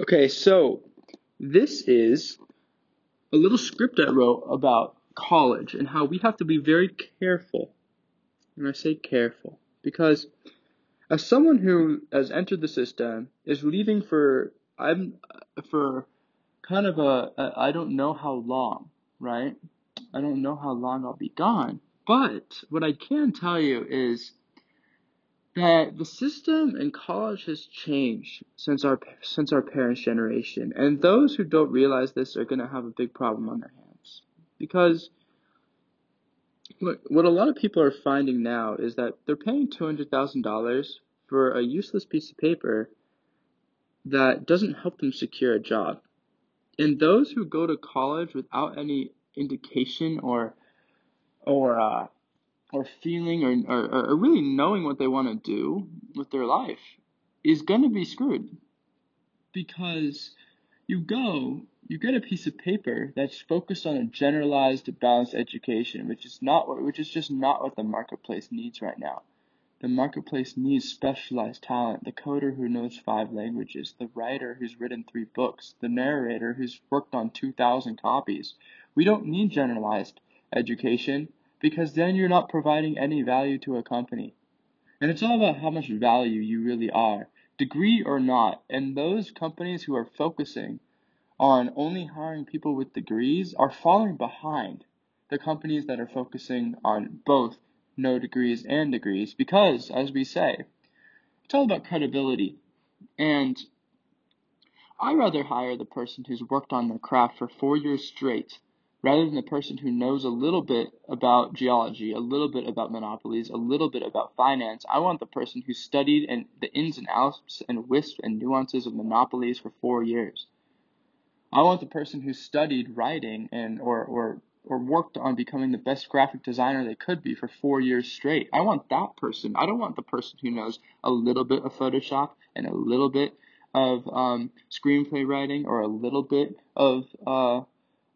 Okay, so this is a little script I wrote about college and how we have to be very careful. And I say careful because as someone who has entered the system is leaving for I'm for kind of a, a I don't know how long, right? I don't know how long I'll be gone. But what I can tell you is that the system in college has changed since our since our parents' generation, and those who don't realize this are going to have a big problem on their hands. Because look, what a lot of people are finding now is that they're paying two hundred thousand dollars for a useless piece of paper that doesn't help them secure a job, and those who go to college without any indication or or uh, or feeling or, or, or really knowing what they want to do with their life is going to be screwed. Because you go you get a piece of paper that's focused on a generalized balanced education which is not what which is just not what the marketplace needs right now. The marketplace needs specialized talent the coder who knows five languages the writer who's written three books the narrator who's worked on 2000 copies. We don't need generalized education because then you're not providing any value to a company. And it's all about how much value you really are, degree or not. And those companies who are focusing on only hiring people with degrees are falling behind the companies that are focusing on both no degrees and degrees because, as we say, it's all about credibility. And I rather hire the person who's worked on their craft for four years straight rather than the person who knows a little bit about geology, a little bit about monopolies, a little bit about finance. I want the person who studied and the ins and outs and wisps and nuances of monopolies for four years. I want the person who studied writing and or or or worked on becoming the best graphic designer they could be for four years straight. I want that person. I don't want the person who knows a little bit of Photoshop and a little bit of um, screenplay writing or a little bit of uh,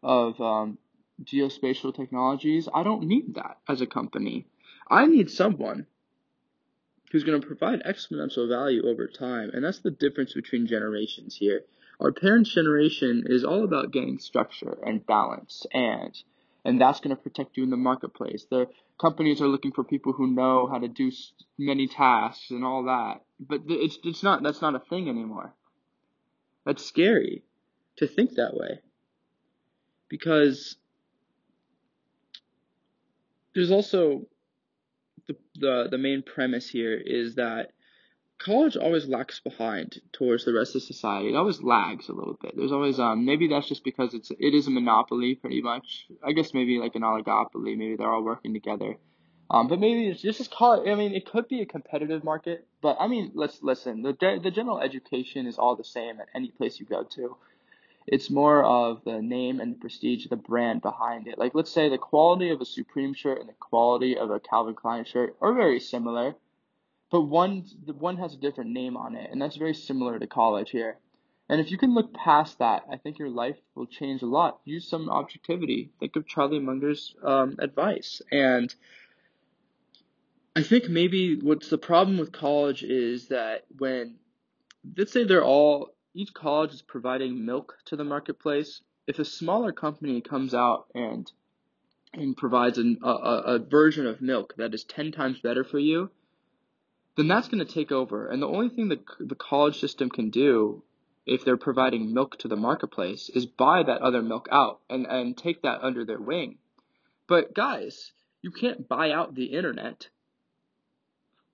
of um, geospatial technologies. I don't need that as a company. I need someone who's going to provide exponential value over time. And that's the difference between generations here. Our parents' generation is all about getting structure and balance and and that's going to protect you in the marketplace. The companies are looking for people who know how to do many tasks and all that. But it's it's not that's not a thing anymore. That's scary to think that way because there's also the, the the main premise here is that college always lags behind towards the rest of society. It always lags a little bit. There's always um maybe that's just because it's it is a monopoly pretty much. I guess maybe like an oligopoly. Maybe they're all working together. Um, but maybe it's just it. I mean, it could be a competitive market, but I mean, let's listen. The the general education is all the same at any place you go to. It's more of the name and the prestige of the brand behind it. Like, let's say the quality of a Supreme shirt and the quality of a Calvin Klein shirt are very similar, but one one has a different name on it, and that's very similar to college here. And if you can look past that, I think your life will change a lot. Use some objectivity. Think of Charlie Munger's um, advice. And I think maybe what's the problem with college is that when, let's say they're all each college is providing milk to the marketplace. If a smaller company comes out and and provides an, a, a version of milk that is 10 times better for you, then that's going to take over. And the only thing that the college system can do if they're providing milk to the marketplace is buy that other milk out and, and take that under their wing. But guys, you can't buy out the internet.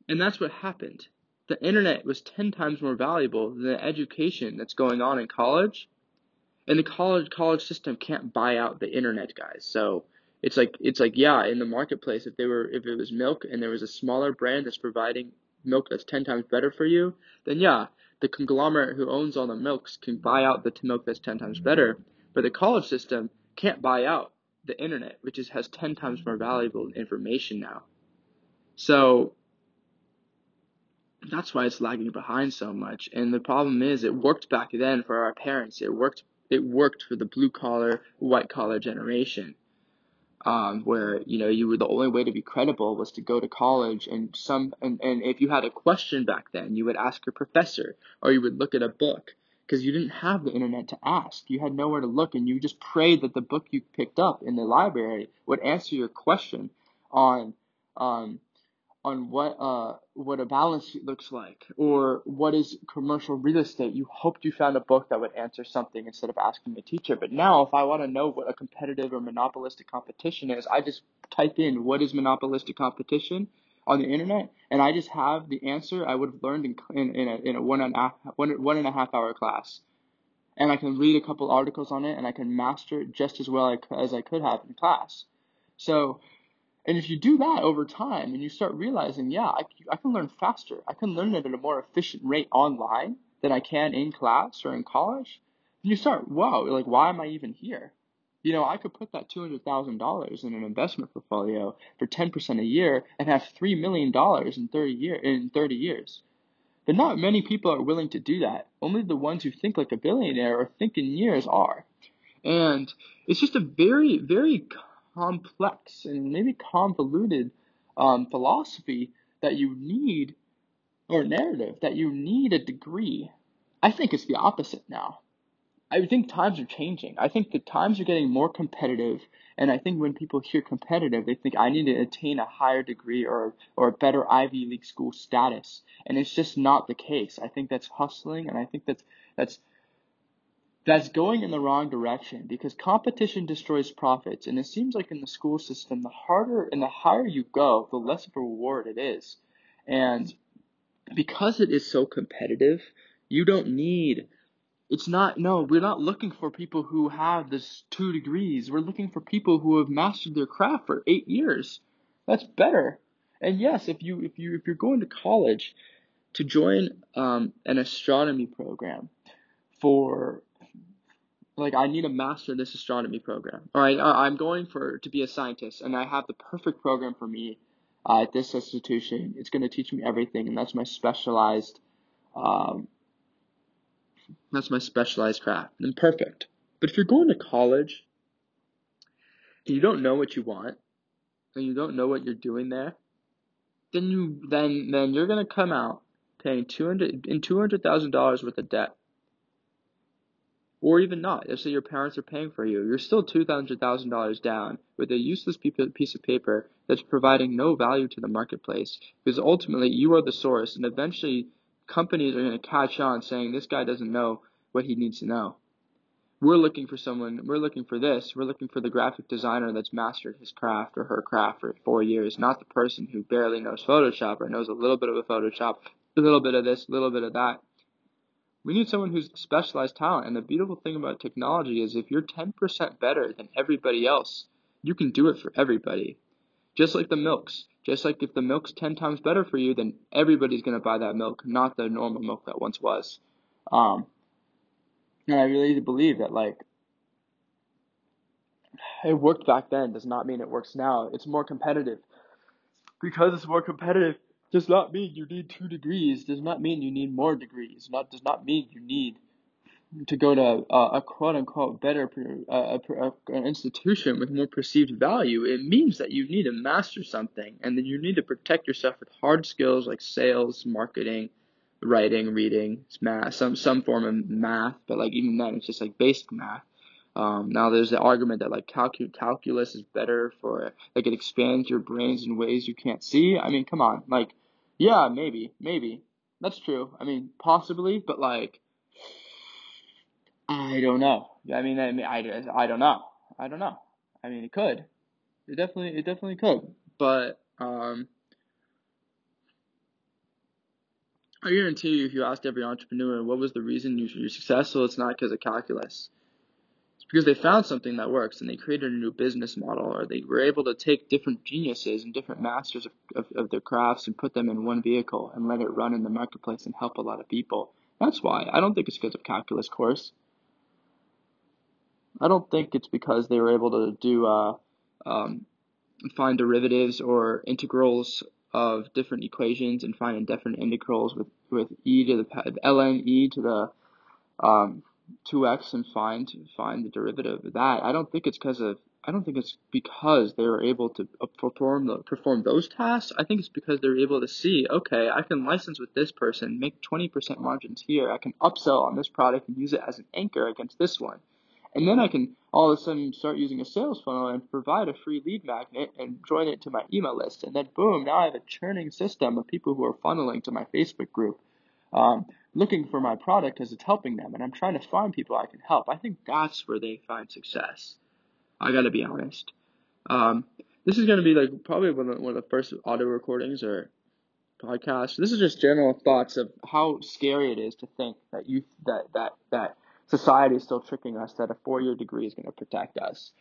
And that's what happened the internet was 10 times more valuable than the education that's going on in college. And the college college system can't buy out the internet guys. So it's like it's like yeah, in the marketplace if they were if it was milk and there was a smaller brand that's providing milk that's 10 times better for you, then yeah, the conglomerate who owns all the milks can buy out the milk that's 10 times better. But the college system can't buy out the internet, which is, has 10 times more valuable information now. So that's why it's lagging behind so much. And the problem is, it worked back then for our parents. It worked. It worked for the blue collar, white collar generation, um, where you know you were the only way to be credible was to go to college and some and, and if you had a question back then, you would ask your professor or you would look at a book because you didn't have the internet to ask. You had nowhere to look, and you just prayed that the book you picked up in the library would answer your question on um, on what uh what a balance sheet looks like or what is commercial real estate. You hoped you found a book that would answer something instead of asking a teacher. But now, if I want to know what a competitive or monopolistic competition is, I just type in what is monopolistic competition on the internet, and I just have the answer I would have learned in in, in a in a one and a one, one and a half hour class. And I can read a couple articles on it, and I can master it just as well as I could have in class. So and if you do that over time and you start realizing, yeah, I, I can learn faster, I can learn it at a more efficient rate online than I can in class or in college, you start, wow, like, why am I even here? You know, I could put that $200,000 in an investment portfolio for 10% a year and have $3 million in 30, year, in 30 years. But not many people are willing to do that. Only the ones who think like a billionaire or think in years are. And it's just a very, very complex and maybe convoluted um, philosophy that you need, or narrative that you need a degree. I think it's the opposite now. I think times are changing. I think the times are getting more competitive, and I think when people hear competitive, they think I need to attain a higher degree or or a better Ivy League school status, and it's just not the case. I think that's hustling, and I think that's that's that's going in the wrong direction because competition destroys profits. And it seems like in the school system, the harder and the higher you go, the less of a reward it is. And because it is so competitive, you don't need it's not no we're not looking for people who have this two degrees we're looking for people who have mastered their craft for eight years that's better and yes if you if you if you're going to college to join um, an astronomy program for like I need to master this astronomy program. All right, I'm going for to be a scientist, and I have the perfect program for me uh, at this institution. It's going to teach me everything, and that's my specialized. Um, that's my specialized craft, and perfect. But if you're going to college, and you don't know what you want, and you don't know what you're doing there, then you then then you're going to come out paying two hundred in two hundred thousand dollars worth of debt or even not. Let's say your parents are paying for you. You're still $200,000 down with a useless piece of paper that's providing no value to the marketplace because ultimately you are the source and eventually companies are going to catch on saying this guy doesn't know what he needs to know. We're looking for someone, we're looking for this, we're looking for the graphic designer that's mastered his craft or her craft for four years, not the person who barely knows Photoshop or knows a little bit of a Photoshop, a little bit of this, a little bit of that we need someone who's specialized talent. And the beautiful thing about technology is if you're 10% better than everybody else, you can do it for everybody. Just like the milks. Just like if the milk's 10 times better for you, then everybody's going to buy that milk, not the normal milk that once was. Um, and I really believe that, like, it worked back then does not mean it works now. It's more competitive. Because it's more competitive, does not mean you need two degrees, does not mean you need more degrees, not does not mean you need to go to a, a quote unquote better a, an institution with more perceived value. It means that you need to master something and that you need to protect yourself with hard skills like sales, marketing, writing, reading, math, some some form of math. But like even then, it's just like basic math. Um, now there's the argument that like calcu- calculus is better for like it expands your brains in ways you can't see. I mean, come on, like yeah, maybe, maybe. That's true. I mean, possibly, but like, I don't know. I mean, I mean, I, I don't know. I don't know. I mean, it could. It definitely, it definitely could. But um, I guarantee you, if you asked every entrepreneur what was the reason you're successful, it's not because of calculus because they found something that works and they created a new business model or they were able to take different geniuses and different masters of, of, of, their crafts and put them in one vehicle and let it run in the marketplace and help a lot of people. That's why. I don't think it's because of calculus course. I don't think it's because they were able to do uh, um, find derivatives or integrals of different equations and find different integrals with, with e to the ln e to the um, 2x and find find the derivative of that. I don't think it's because of I don't think it's because they were able to uh, perform the, perform those tasks. I think it's because they're able to see, okay, I can license with this person, make 20% margins here. I can upsell on this product and use it as an anchor against this one. And then I can all of a sudden start using a sales funnel and provide a free lead magnet and join it to my email list. And then boom, now I have a churning system of people who are funneling to my Facebook group, um, looking for my product because it's helping them. And I'm trying to find people I can help. I think that's where they find success. I gotta be honest. Um, this is gonna be like probably one of, one of the first audio recordings or podcasts. This is just general thoughts of how scary it is to think that you that that that society is still tricking us that a four year degree is going to protect us.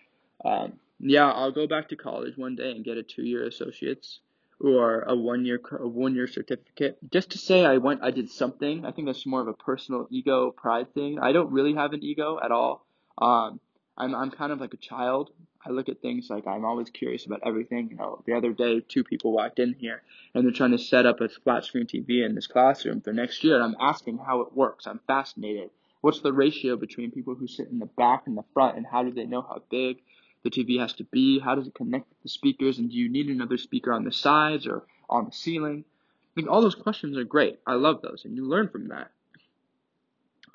Um, yeah, I'll go back to college one day and get a two year associate's or a one year a one year certificate just to say I went I did something. I think that's more of a personal ego pride thing. I don't really have an ego at all. Um, I'm I'm kind of like a child. I look at things like I'm always curious about everything. You know, the other day two people walked in here and they're trying to set up a flat screen TV in this classroom for next year. And I'm asking how it works. I'm fascinated. What's the ratio between people who sit in the back and the front, and how do they know how big the TV has to be? How does it connect with the speakers? And do you need another speaker on the sides or on the ceiling? I think all those questions are great. I love those, and you learn from that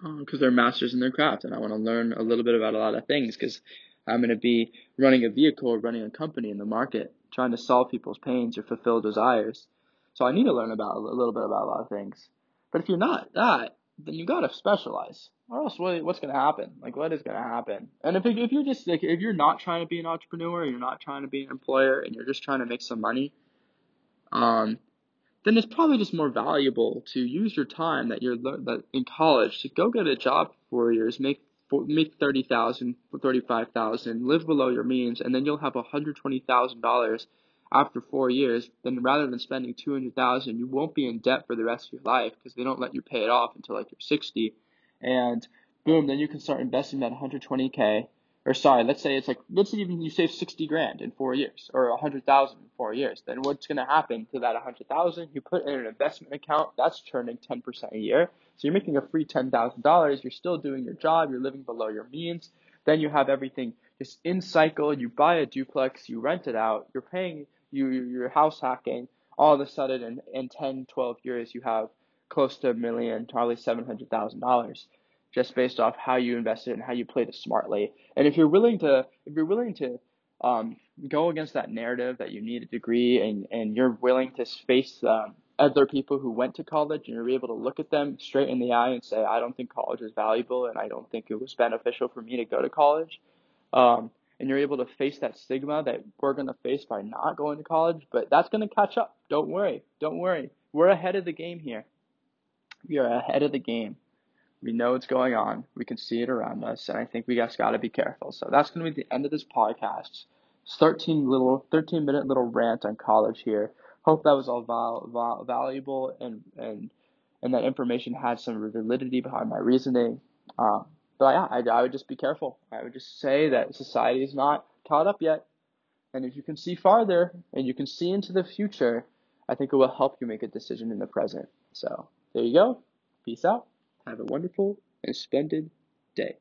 because uh, they're masters in their craft, and I want to learn a little bit about a lot of things because I'm going to be running a vehicle or running a company in the market, trying to solve people's pains or fulfill desires. So I need to learn about a little bit about a lot of things. But if you're not that, then you gotta specialize, or else what, what's gonna happen? Like, what is gonna happen? And if if you're just like if you're not trying to be an entrepreneur, you're not trying to be an employer, and you're just trying to make some money, um, then it's probably just more valuable to use your time that you're le- that in college to go get a job for four years, make make thirty thousand, thirty five thousand, live below your means, and then you'll have hundred twenty thousand dollars after four years, then rather than spending 200,000, you won't be in debt for the rest of your life because they don't let you pay it off until like you're 60. And boom, then you can start investing that 120k. Or sorry, let's say it's like let's say even you save 60 grand in four years or 100,000 in four years. Then what's going to happen to that 100,000? You put it in an investment account that's churning 10% a year. So you're making a free $10,000. You're still doing your job. You're living below your means. Then you have everything just in cycle. You buy a duplex. You rent it out. You're paying you you're house hacking, all of a sudden in, in 10, 12 years you have close to a million, probably seven hundred thousand dollars, just based off how you invested and how you played it smartly. And if you're willing to, if you're willing to um, go against that narrative that you need a degree and and you're willing to face um, other people who went to college and you're able to look at them straight in the eye and say, I don't think college is valuable and I don't think it was beneficial for me to go to college. Um, and you're able to face that stigma that we're going to face by not going to college, but that's going to catch up. Don't worry. Don't worry. We're ahead of the game here. We are ahead of the game. We know what's going on. We can see it around us, and I think we just got to be careful. So that's going to be the end of this podcast. 13 little, 13 minute little rant on college here. Hope that was all val- val- valuable and and and that information had some validity behind my reasoning. Um, but yeah, I, I would just be careful. I would just say that society is not caught up yet. And if you can see farther and you can see into the future, I think it will help you make a decision in the present. So there you go. Peace out. Have a wonderful and splendid day.